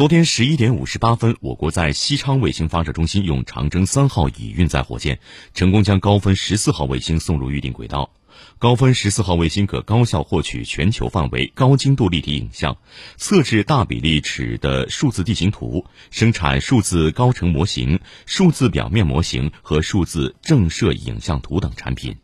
昨天十一点五十八分，我国在西昌卫星发射中心用长征三号乙运载火箭成功将高分十四号卫星送入预定轨道。高分十四号卫星可高效获取全球范围高精度立体影像，测制大比例尺的数字地形图，生产数字高程模型、数字表面模型和数字正射影像图等产品。